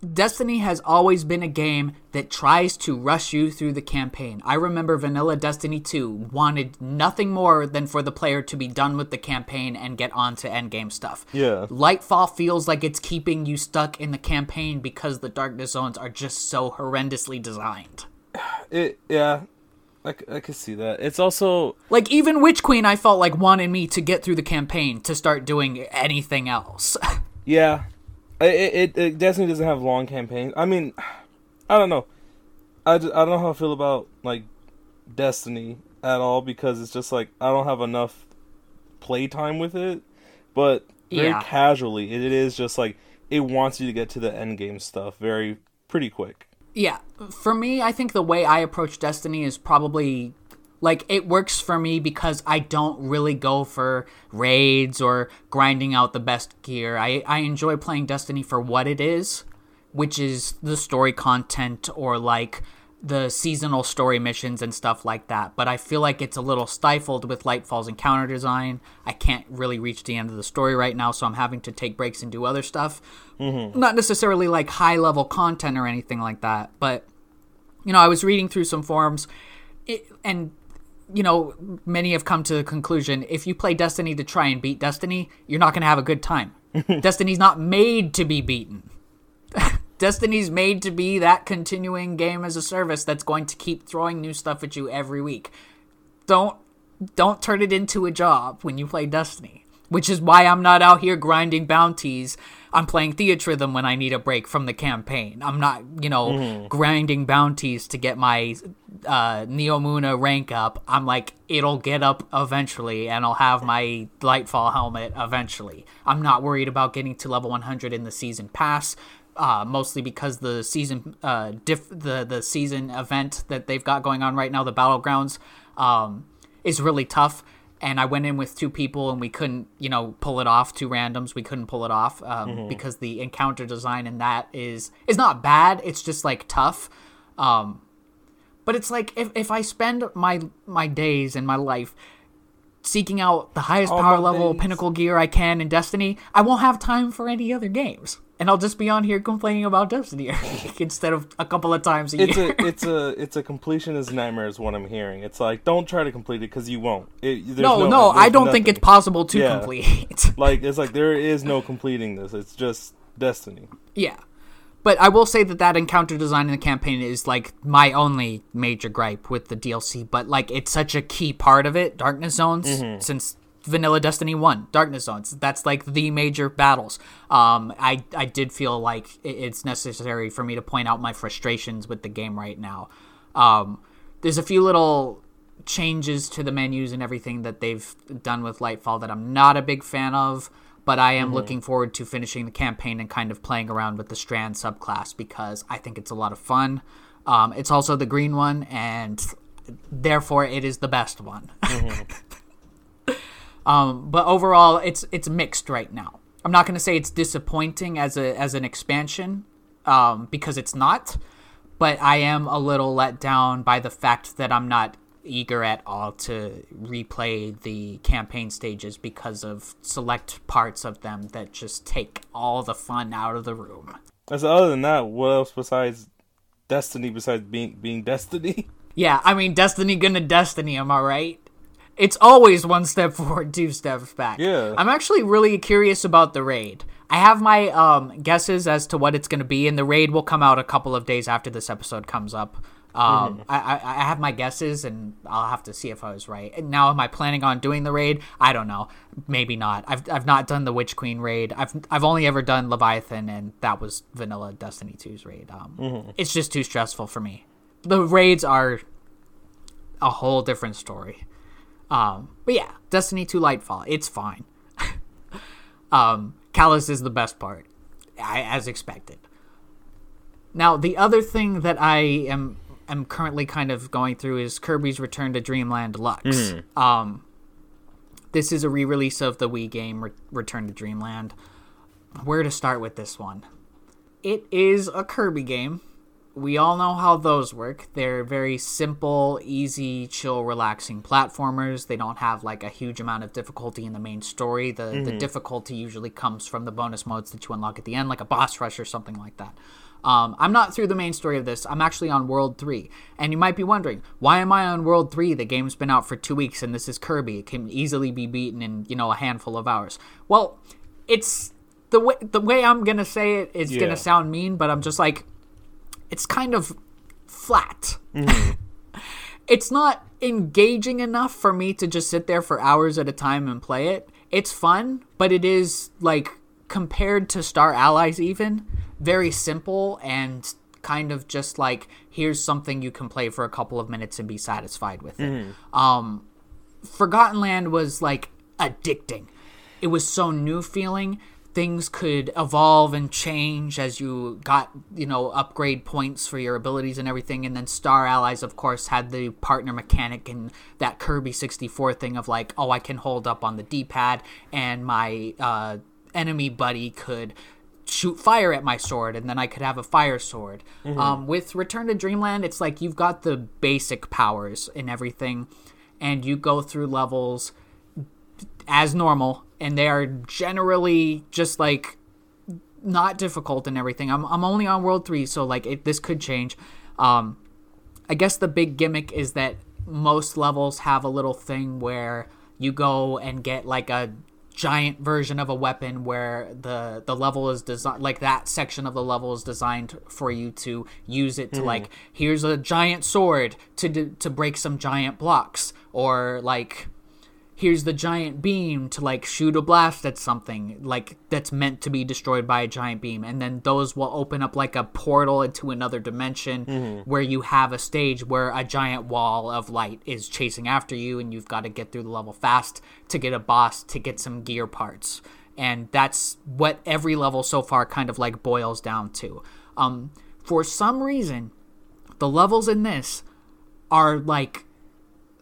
destiny has always been a game that tries to rush you through the campaign. I remember vanilla destiny 2 wanted nothing more than for the player to be done with the campaign and get on to endgame stuff. Yeah. lightfall feels like it's keeping you stuck in the campaign because the darkness zones are just so horrendously designed. It yeah, I, I could see that. It's also like even witch queen i felt like wanted me to get through the campaign to start doing anything else. Yeah, it it, it Destiny doesn't have long campaigns. I mean, I don't know. I, just, I don't know how I feel about like Destiny at all because it's just like I don't have enough playtime with it. But very Yeah. casually, it is just like it wants you to get to the end game stuff very pretty quick. Yeah, for me, I think the way I approach Destiny is probably like it works for me because I don't really go for raids or grinding out the best gear. I, I enjoy playing Destiny for what it is, which is the story content or like the seasonal story missions and stuff like that. But I feel like it's a little stifled with Lightfall's encounter design. I can't really reach the end of the story right now, so I'm having to take breaks and do other stuff. Mm-hmm. Not necessarily like high level content or anything like that, but you know, I was reading through some forums, it, and you know, many have come to the conclusion: if you play Destiny to try and beat Destiny, you're not going to have a good time. Destiny's not made to be beaten. Destiny's made to be that continuing game as a service that's going to keep throwing new stuff at you every week. Don't don't turn it into a job when you play Destiny. Which is why I'm not out here grinding bounties. I'm playing Theatrhythm when I need a break from the campaign. I'm not, you know, grinding bounties to get my uh, Neomuna rank up. I'm like, it'll get up eventually, and I'll have my Lightfall helmet eventually. I'm not worried about getting to level 100 in the season pass. Uh, mostly because the season, uh, diff- the the season event that they've got going on right now, the battlegrounds, um, is really tough. And I went in with two people, and we couldn't, you know, pull it off. Two randoms, we couldn't pull it off um, because the encounter design in that is is not bad. It's just like tough. Um, but it's like if, if I spend my my days and my life seeking out the highest All power level days. pinnacle gear I can in Destiny, I won't have time for any other games. And I'll just be on here complaining about Destiny instead of a couple of times a It's year. a it's a it's a completionist nightmare is what I'm hearing. It's like don't try to complete it because you won't. It, there's no, no, no, I don't think it's possible to Yeah. complete. like it's like there is no completing this. It's just Destiny. yeah. But I will say that that encounter design in the campaign is like my only major gripe with the DLC, but like it's such a key part of it, Darkness Zones, Mm-hmm. since Vanilla Destiny 1, Darkness Zones. That's like the major battles. Um I I did feel like it's necessary for me to point out my frustrations with the game right now. Um there's a few little changes to the menus and everything that they've done with Lightfall that I'm not a big fan of, but I am looking forward to finishing the campaign and kind of playing around with the Strand subclass because I think it's a lot of fun. Um, it's also the green one, and therefore it is the best one. um, but overall, it's it's mixed right now. I'm not going to say it's disappointing as a as an expansion um, because it's not, but I am a little let down by the fact that I'm not eager at all to replay the campaign stages because of select parts of them that just take all the fun out of the room. As other than that, what else besides Destiny besides being being Destiny? Yeah, I mean, Destiny gonna Destiny, am I right? It's always one step forward, two steps back. Yeah. I'm actually really curious about the raid. I have my um, guesses as to what it's gonna be, and the raid will come out a couple of days after this episode comes up. Um, I, I, I have my guesses, and I'll have to see if I was right. Now, am I planning on doing the raid? I don't know. Maybe not. I've, I've not done the Witch Queen raid. I've I've only ever done Leviathan, and that was Vanilla Destiny 2's raid. Um, It's just too stressful for me. The raids are a whole different story. Um, but yeah, Destiny 2 Lightfall, it's fine. um, Calus is the best part, I, as expected. Now, the other thing that I am am currently kind of going through is Kirby's Return to Dreamland Lux. Um, this is a re-release of the Wii game Re- Return to Dreamland. Where to start with this one? it is a Kirby game. We all know how those work. They're very simple, easy, chill, relaxing platformers. They don't have like a huge amount of difficulty in the main story. The Mm-hmm. the difficulty usually comes from the bonus modes that you unlock at the end, like a boss rush or something like that. Um, I'm not through the main story of this. I'm actually on World 3. And you might be wondering, why am I on World 3? The game's been out for two weeks and this is Kirby. It can easily be beaten in, you know, a handful of hours. Well, it's the way the way I'm gonna say it, it is Yeah. gonna sound mean, but I'm just like it's kind of flat. it's not engaging enough for me to just sit there for hours at a time and play it. It's fun, but it is like compared to Star Allies even very simple and kind of just like here's something you can play for a couple of minutes and be satisfied with it. Um Forgotten Land was like addicting. It was so new feeling. Things could evolve and change as you got, you know, upgrade points for your abilities and everything. And then Star Allies, of course, had the partner mechanic and that Kirby 64 thing of like, oh, I can hold up on the D pad and my uh, enemy buddy could shoot fire at my sword and then I could have a fire sword. Um, with Return to Dreamland, it's like you've got the basic powers and everything, and you go through levels as normal, and they are generally just like not difficult and everything. I'm, I'm only on World 3, so like it, this could change. Um, I guess the big gimmick is that most levels have a little thing where you go and get like a giant version of a weapon where the the level is designed like that section of the level is designed for you to use it to like here's a giant sword to d- to break some giant blocks or like here's the giant beam to like shoot a blast at something like that's meant to be destroyed by a giant beam. And then those will open up like a portal into another dimension where you have a stage where a giant wall of light is chasing after you and you've got to get through the level fast to get a boss to get some gear parts. And that's what every level so far kind of like boils down to. Um for some reason the levels in this are like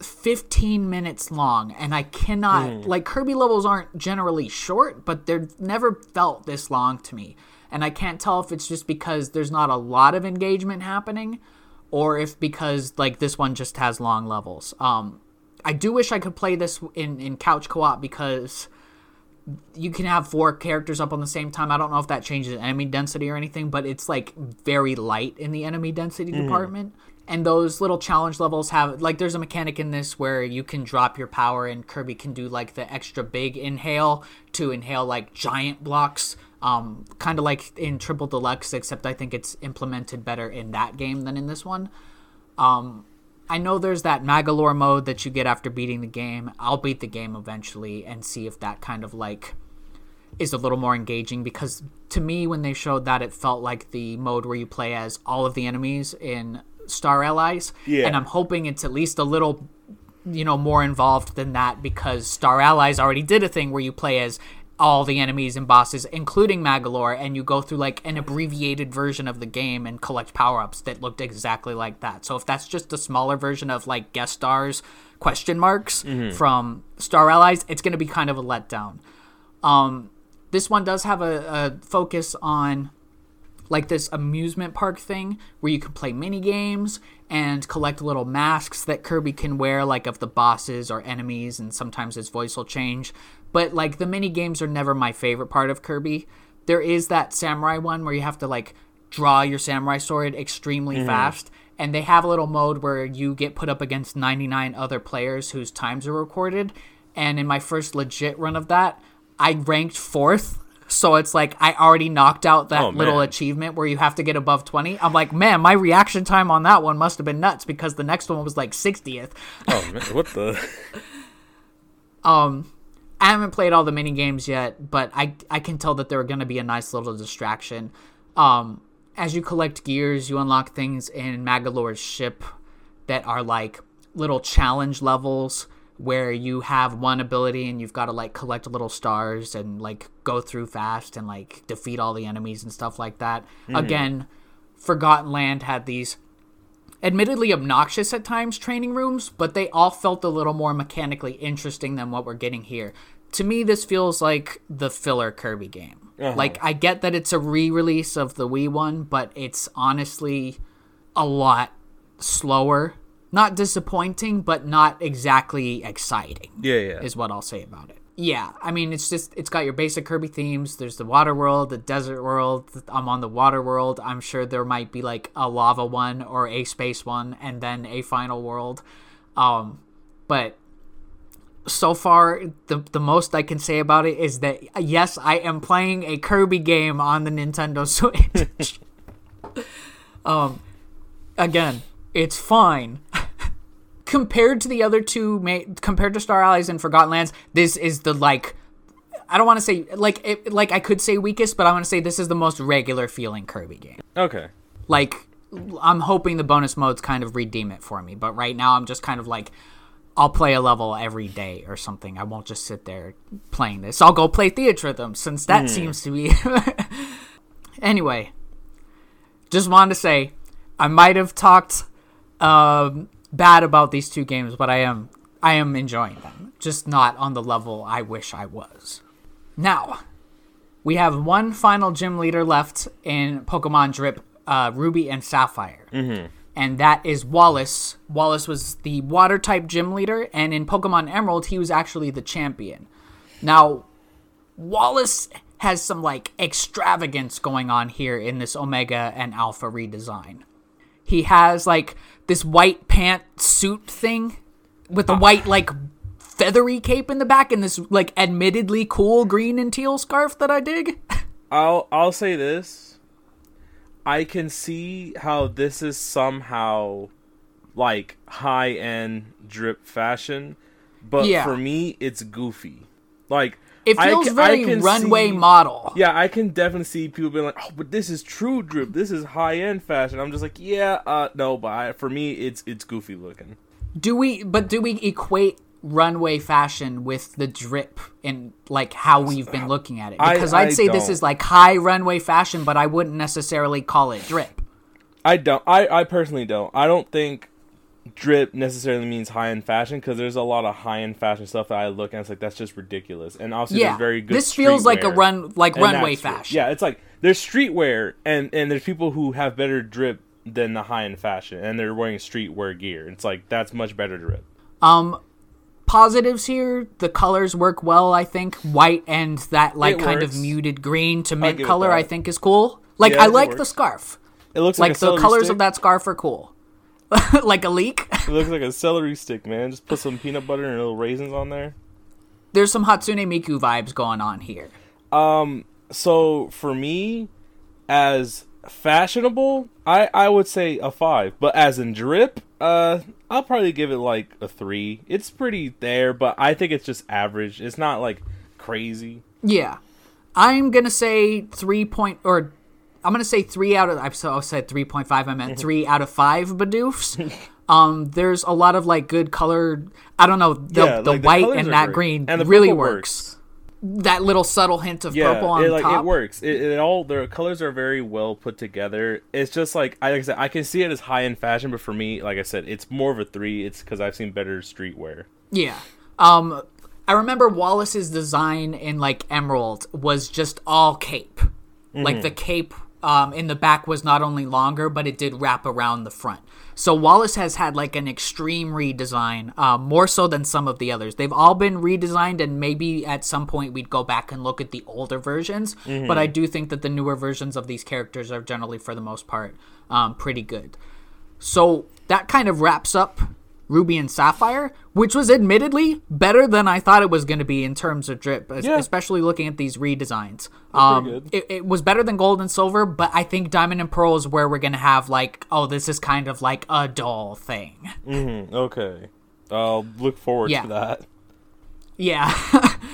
15 minutes long and I cannot like Kirby levels aren't generally short but they're never felt this long to me and I can't tell if it's just because there's not a lot of engagement happening or if because like this one just has long levels um I do wish I could play this in in couch co-op because you can have four characters up on the same time. I don't know if that changes enemy density or anything, but it's like very light in the enemy density department. And those little challenge levels have like there's a mechanic in this where you can drop your power and Kirby can do like the extra big inhale to inhale like giant blocks. Um, kind of like in Triple Deluxe, except I think it's implemented better in that game than in this one. Um, I know there's that Magolor mode that you get after beating the game. I'll beat the game eventually and see if that kind of like is a little more engaging because to me when they showed that it felt like the mode where you play as all of the enemies in Star Allies. Yeah. And I'm hoping it's at least a little you know more involved than that because Star Allies already did a thing where you play as all the enemies and bosses, including Magolor, and you go through like an abbreviated version of the game and collect power ups that looked exactly like that. So if that's just a smaller version of like guest stars question marks from Star Allies, it's going to be kind of a letdown. Um, this one does have a, a focus on like this amusement park thing where you can play mini games and collect little masks that Kirby can wear, like of the bosses or enemies, and sometimes his voice will change. But like the mini games are never my favorite part of Kirby. There is that samurai one where you have to like draw your samurai sword extremely mm-hmm. fast, and they have a little mode where you get put up against 99 other players whose times are recorded. And in my first legit run of that, I ranked fourth. So it's like I already knocked out that Oh, little achievement where you have to get above 20. I'm like, man, my reaction time on that one must have been nuts because the next one was like 60th. Oh man, what the? Um, I haven't played all the mini games yet, but I I can tell that they're going to be a nice little distraction. Um, as you collect gears, you unlock things in Magolor's ship that are like little challenge levels where you have one ability and you've got to like collect little stars and like go through fast and like defeat all the enemies and stuff like that. Again, Forgotten Land had these admittedly obnoxious at times training rooms, but they all felt a little more mechanically interesting than what we're getting here. to me this feels like the filler Kirby game. Uh-huh. Like I get that it's a re-release of the Wii one, but it's honestly a lot slower. Not disappointing, but not exactly exciting. Yeah, yeah. Is what I'll say about it. Yeah, I mean it's just it's got your basic Kirby themes. There's the water world, the desert world. I'm on the water world. I'm sure there might be like a lava one or a space one and then a final world. Um but so far the the most I can say about it is that yes, I am playing a Kirby game on the Nintendo Switch. um again, it's fine. Compared to the other two ma- compared to Star Allies and Forgotten Lands, this is the like I don't want to say like it, like I could say weakest, but I want to say this is the most regular feeling Kirby game. Okay. Like I'm hoping the bonus modes kind of redeem it for me, but right now I'm just kind of like I'll play a level every day or something. I won't just sit there playing this. I'll go play Theatrhythm since that Hmm. seems to be Anyway, just wanted to say I might have talked um, bad about these two games, but I am I am enjoying them. Just not on the level I wish I was. Now, we have one final gym leader left in Pokemon Drip, uh, Ruby and Sapphire. Mm-hmm. And that is Wallace. Wallace was the water type gym leader, and in Pokemon Emerald, he was actually the champion. Now, Wallace has some like extravagance going on here in this Omega and Alpha redesign. He has like this white pant suit thing with a oh. white like feathery cape in the back and this like admittedly cool green and teal scarf that I dig. I'll I'll say this. I can see how this is somehow like high end drip fashion, but Yeah. for me it's goofy. Like It I feels ca- very I runway see- model. Yeah, I can definitely see people being like, "Oh, but this is true drip. This is high end fashion." I'm just like, "Yeah, uh, no," but I, for me, it's it's goofy looking. Do we but do we equate runway fashion with the drip and like how we've been looking at it? Because I'd I say this don't. is like high runway fashion, but I wouldn't necessarily call it drip. I don't. I, I personally don't. I don't think drip necessarily means high end fashion because there's a lot of high end fashion stuff that I look at. And it's like that's just ridiculous. And obviously, Yeah, there's very good. this feels like a run like runway fashion. Yeah, it's like there's streetwear and and there's people who have better drip than the high end fashion, and they're wearing streetwear gear. It's like that's much better drip. Um, positives here: the colors work well. I think white and that like It kind of muted green to mint color. I think is cool. Like Yeah, I like the scarf. It looks Like like, the colors stick. of that scarf are cool. like a leak. It looks like a celery stick, man. Just put some peanut butter and little raisins on there. There's some Hatsune Miku vibes going on here. Um, so for me, as fashionable, I I would say a five, but as in drip, uh, I'll probably give it like a three. It's pretty there, but I think it's just average. It's not like crazy. Yeah, I'm gonna say three point or I'm gonna say three out of so said three point five. I meant three out of five Bidoofs. um, there's a lot of like good color. I don't know the Yeah, the like, white colors and that green And the really purple works. That little subtle hint of Yeah, purple on it, like top. it works. It, it all their colors are very well put together. It's just like I like I said, I can see it as high end fashion, but for me, like I said, it's more of a three. It's because I've seen better streetwear. Yeah. Um I remember Wallace's design in like Emerald was just all cape. Like the cape um in the back was not only longer but it did wrap around the front. So Wallace has had like an extreme redesign, uh, more so than some of the others. They've all been redesigned, and maybe at some point we'd go back and look at the older versions. But I do think that the newer versions of these characters are generally, for the most part, um, pretty good. So that kind of wraps up Ruby and Sapphire, which was admittedly better than I thought it was going to be in terms of drip, Yeah. especially looking at these redesigns. Um, it, it was better than Gold and Silver, but I think Diamond and Pearl is where we're going to have like, oh, this is kind of like a dull thing. Mm, okay, I'll look forward Yeah. to that. Yeah.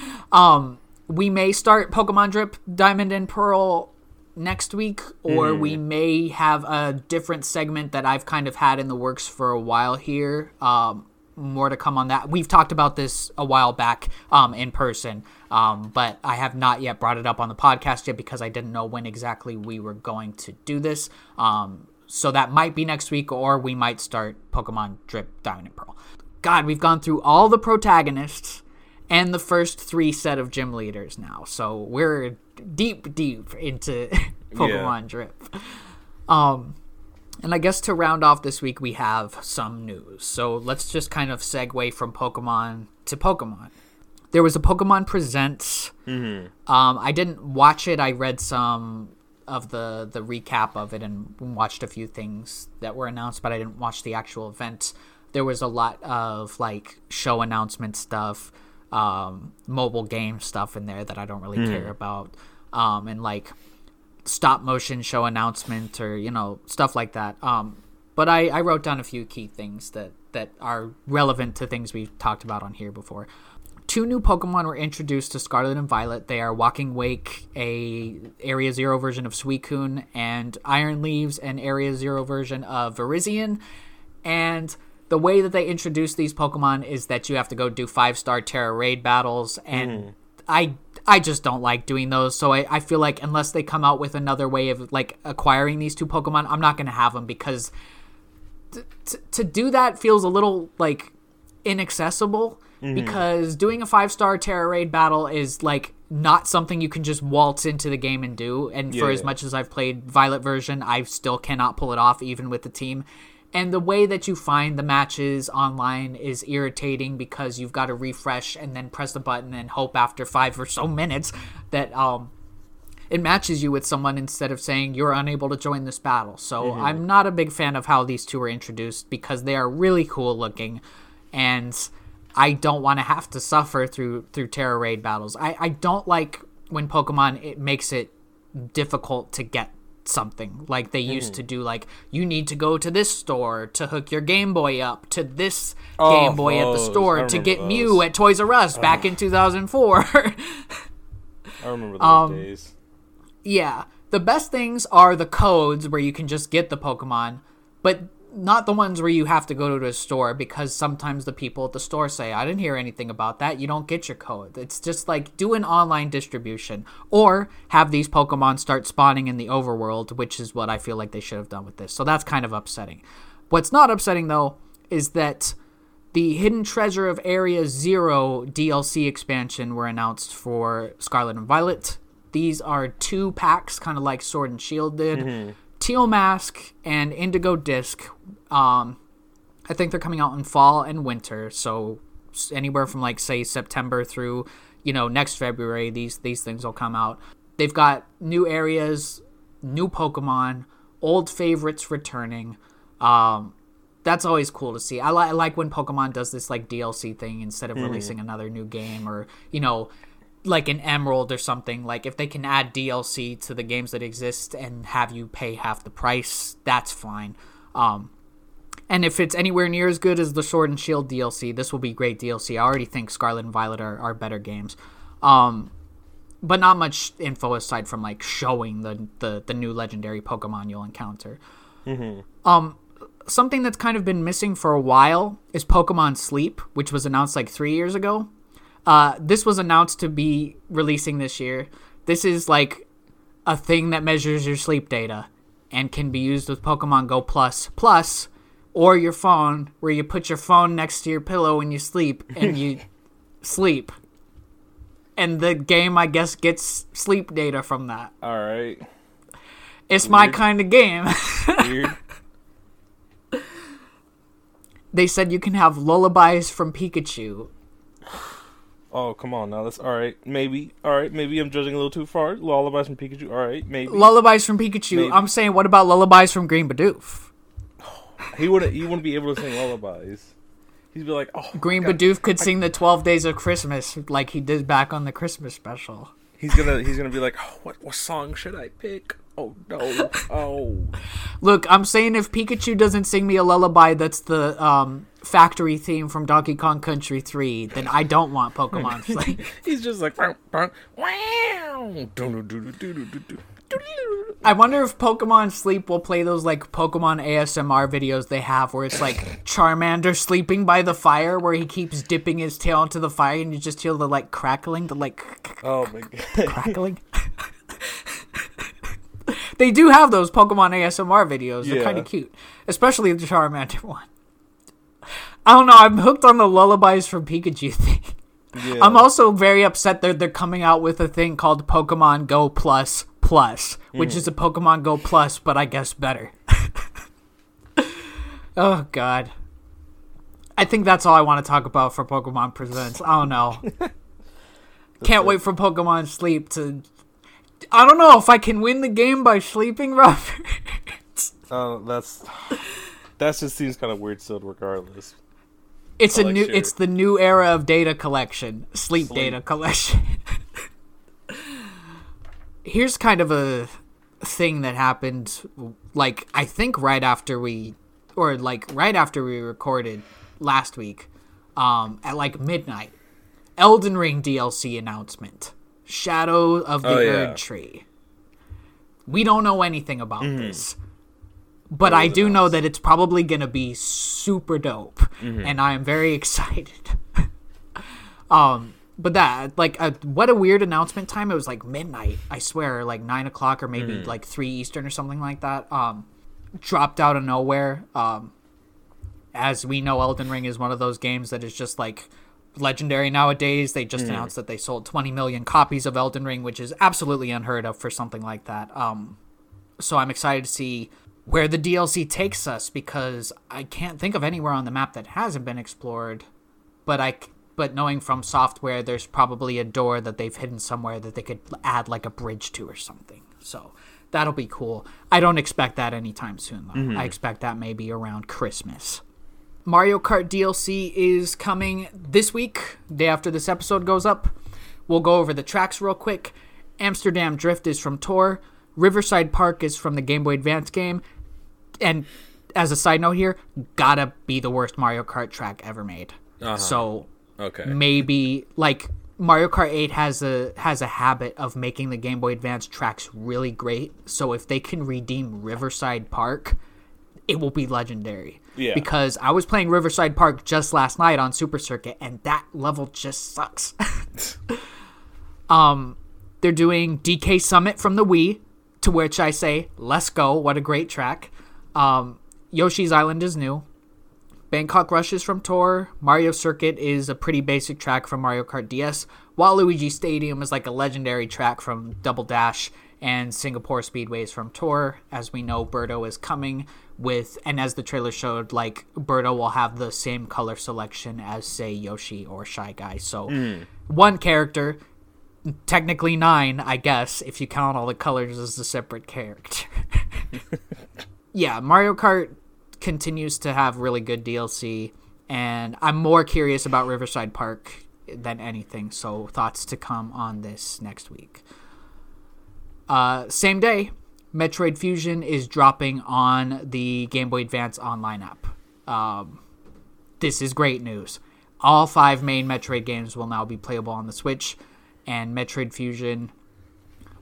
um, we may start Pokemon Drip Diamond and Pearl next week, or we may have a different segment that I've kind of had in the works for a while here. Um, more to come on that. We've talked about this a while back um, in person, um, but I have not yet brought it up on the podcast yet because I didn't know when exactly we were going to do this. Um, so that might be next week, or we might start Pokemon Drip Diamond and Pearl. God, we've gone through all the protagonists and the first three set of gym leaders now. So we're deep, deep into Pokemon Drip. Um, and I guess to round off this week, we have some news. So let's just kind of segue from Pokemon to Pokemon. There was a Pokemon Presents. Um, I didn't watch it. I read some of the the recap of it and watched a few things that were announced, but I didn't watch the actual event. There was a lot of like show announcement stuff, um, mobile game stuff in there that I don't really care about, um, and like stop motion show announcement or you know stuff like that. Um, but I, I wrote down a few key things that that are relevant to things we've talked about on here before. Two new Pokemon were introduced to Scarlet and Violet. They are Walking Wake, a Area Zero version of Suicune, and Iron Leaves, an Area Zero version of Virizion. And the way that they introduce these Pokemon is that you have to go do five star Tera raid battles, and mm. I I just don't like doing those. So I, I feel like unless they come out with another way of like acquiring these two Pokemon, I'm not gonna have them because t- t- to do that feels a little like inaccessible mm-hmm. because doing a five star Tera raid battle is like not something you can just waltz into the game and do. And for Yeah. as much as I've played Violet version, I still cannot pull it off even with the team. And the way that you find the matches online is irritating because you've got to refresh and then press the button and hope after five or so minutes that um it matches you with someone instead of saying you're unable to join this battle. So I'm not a big fan of how these two were introduced because they are really cool looking and I don't want to have to suffer through through Tera raid battles. I, I don't like when Pokemon it makes it difficult to get something like they used to do like you need to go to this store to hook your game boy up to this Oh, game boy at the store to get mew at toys r us back in 2004 I remember those Um, days. Yeah. The best things are the codes where you can just get the Pokemon, but not the ones where you have to go to a store because sometimes the people at the store say, I didn't hear anything about that. You don't get your code. It's just like do an online distribution or have these Pokemon start spawning in the overworld, which is what I feel like they should have done with this. So that's kind of upsetting. What's not upsetting though is that the Hidden Treasure of Area Zero DLC expansion were announced for Scarlet and Violet. These are two packs, kind of like Sword and Shield did. Mm-hmm. Teal Mask and Indigo Disc. Um, I think they're coming out in fall and winter, so anywhere from like say September through you know next February, these these things will come out. They've got new areas, new Pokemon, old favorites returning. Um, that's always cool to see. I, li- I like when Pokemon does this like DLC thing instead of releasing another new game or you know like an Emerald or something. Like if they can add DLC to the games that exist and have you pay half the price, that's fine. Um, and if it's anywhere near as good as the Sword and Shield DLC, this will be great DLC. I already think Scarlet and Violet are, are better games. Um, but not much info aside from like showing the, the, the new legendary Pokemon you'll encounter. Um, something that's kind of been missing for a while is Pokemon Sleep, which was announced like three years ago. Uh, this was announced to be releasing this year. This is like a thing that measures your sleep data and can be used with Pokemon Go Plus Plus or your phone, where you put your phone next to your pillow when you sleep and you sleep. And the game, I guess, gets sleep data from that. All right. It's my kind of game. Weird. they said you can have lullabies from Pikachu. Oh, come on now. That's all right. Maybe. All right. Maybe I'm judging a little too far. Lullabies from Pikachu. All right. Maybe. Lullabies from Pikachu. Maybe. I'm saying, what about lullabies from Green Bidoof? he wouldn't. He wouldn't be able to sing lullabies. He'd be like, oh, Green God. Bidoof could sing the 12 Days of Christmas like he did back on the Christmas special. He's gonna. He's gonna be like, oh, what? What song should I pick? Oh no. Oh. Look, I'm saying if Pikachu doesn't sing me a lullaby that's the um, factory theme from Donkey Kong Country 3, then I don't want Pokemon Sleep. He's just like, "Bum, bum, wow. I wonder if Pokemon Sleep will play those like Pokemon ASMR videos they have where it's like Charmander sleeping by the fire where he keeps dipping his tail into the fire and you just hear the like crackling, the like Oh my god. crackling. they do have those Pokemon ASMR videos. They're Yeah. kind of cute, especially the Charmander one. I don't know. I'm hooked on the lullabies from Pikachu thing. Yeah. I'm also very upset that they're coming out with a thing called Pokemon Go Plus Plus, which Mm. is a Pokemon Go Plus, but I guess better. oh God. I think that's all I want to talk about for Pokemon Presents. I don't know. Can't it. wait for Pokemon Sleep to. I don't know if I can win the game by sleeping, Robert. Uh, that's that just seems kind of weird still, regardless. It's a new. It's the new era of data collection, sleep, Sleep. data collection. Here's kind of a thing that happened, like I think right after we, or like right after we recorded last week, um, at like midnight. Elden Ring DLC announcement. Shadow of the Oh, yeah. Erdtree. We don't know anything about this. But I do know that it's probably going to be super dope. And I am very excited. um, but that, like, uh, what a weird announcement time. It was like midnight, I swear, like 9 o'clock or maybe like 3 Eastern or something like that. Um, dropped out of nowhere. Um, as we know, Elden Ring is one of those games that is just like legendary nowadays. They just announced that they sold 20 million copies of Elden Ring, which is absolutely unheard of for something like that. Um, so I'm excited to see where the DLC takes us because I can't think of anywhere on the map that hasn't been explored. But I, but knowing FromSoftware, there's probably a door that they've hidden somewhere that they could add like a bridge to or something. So that'll be cool. I don't expect that anytime soon though. Mm-hmm. I expect that maybe around Christmas. Mario Kart DLC is coming this week, day after this episode goes up. We'll go over the tracks real quick. Amsterdam Drift is from Tour. Riverside Park is from the Game Boy Advance game. And as a side note here, gotta be the worst Mario Kart track ever made. Uh-huh. So Okay. maybe like Mario Kart 8 has a has a habit of making the Game Boy Advance tracks really great. So if they can redeem Riverside Park, it will be legendary. Yeah. Because I was playing Riverside Park just last night on Super Circuit and that level just sucks. um they're doing DK Summit from the Wii, to which I say, "Let's go. What a great track." Um Yoshi's Island is new. Bangkok Rush is from Tour. Mario Circuit is a pretty basic track from Mario Kart DS. Waluigi Stadium is like a legendary track from Double Dash. And Singapore Speedway is from Tour. As we know, Birdo is coming with, and as the trailer showed, like Birdo will have the same color selection as, say, Yoshi or Shy Guy. So one character, technically nine, I guess, if you count all the colors as a separate character. yeah, Mario Kart continues to have really good DLC, and I'm more curious about Riverside Park than anything. So thoughts to come on this next week. Uh, same day, Metroid Fusion is dropping on the Game Boy Advance online app. Um, this is great news. All five main Metroid games will now be playable on the Switch, and Metroid Fusion,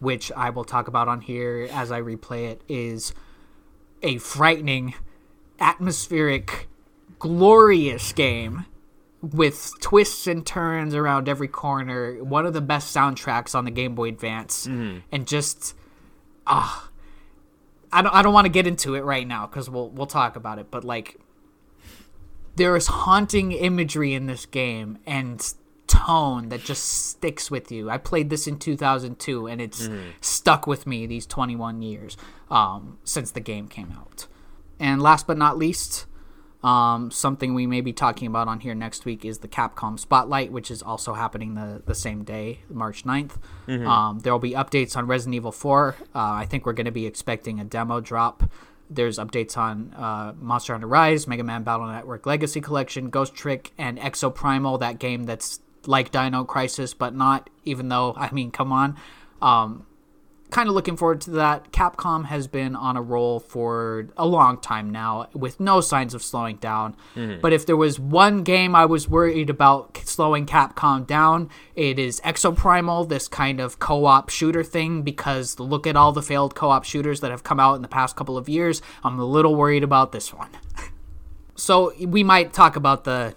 which I will talk about on here as I replay it, is a frightening, atmospheric, glorious game with twists and turns around every corner. One of the best soundtracks on the Game Boy Advance, and just ah, I don't I don't want to get into it right now because we'll we'll talk about it. But like, there is haunting imagery in this game and tone that just sticks with you. I played this in 2002 and it's stuck with me these 21 years um, since the game came out. And last but not least, um, something we may be talking about on here next week is the Capcom Spotlight, which is also happening the, the same day, March 9th. Um, there will be updates on Resident Evil 4. Uh, I think we're going to be expecting a demo drop. There's updates on uh, Monster Hunter Rise, Mega Man Battle Network Legacy Collection, Ghost Trick, and Exoprimal, that game that's like Dino Crisis, but not, even though, I mean, come on. Um, kind of looking forward to that. Capcom has been on a roll for a long time now with no signs of slowing down. But if there was one game I was worried about slowing Capcom down, it is Exoprimal, this kind of co op shooter thing, because look at all the failed co op shooters that have come out in the past couple of years. I'm a little worried about this one. so we might talk about the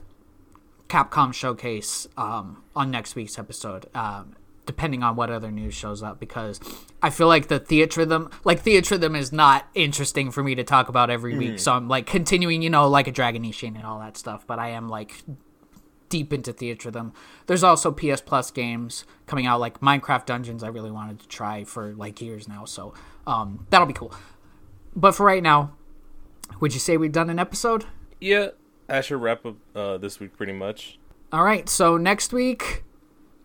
Capcom showcase um, on next week's episode, um, depending on what other news shows up. Because I feel like the Theatrhythm, like Theatrhythm, is not interesting for me to talk about every week. So I'm like continuing, you know, like a Dragon Ishin and all that stuff. But I am like deep into Theatrhythm. There's also PS Plus games coming out, like Minecraft Dungeons. I really wanted to try for like years now, so um, that'll be cool. But for right now, would you say we've done an episode? Yeah, I should wrap up uh, this week pretty much. All right, so next week,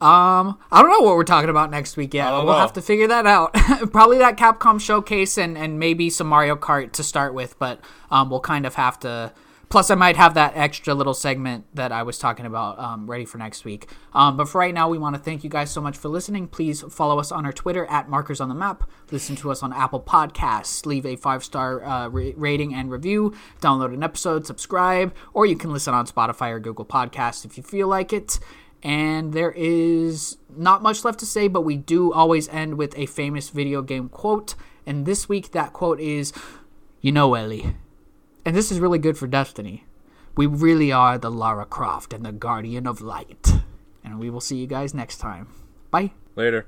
um, I don't know what we're talking about next week yet. We'll know. have to figure that out. Probably that Capcom showcase and and maybe some Mario Kart to start with, but um, we'll kind of have to. Plus, I might have that extra little segment that I was talking about um, ready for next week. Um, but for right now, we want to thank you guys so much for listening. Please follow us on our Twitter at Markers on the Map. Listen to us on Apple Podcasts. Leave a five star uh, ra- rating and review. Download an episode, subscribe, or you can listen on Spotify or Google Podcasts if you feel like it. And there is not much left to say, but we do always end with a famous video game quote. And this week, that quote is You know, Ellie. And this is really good for Destiny. We really are the Lara Croft and the Guardian of Light. And we will see you guys next time. Bye. Later.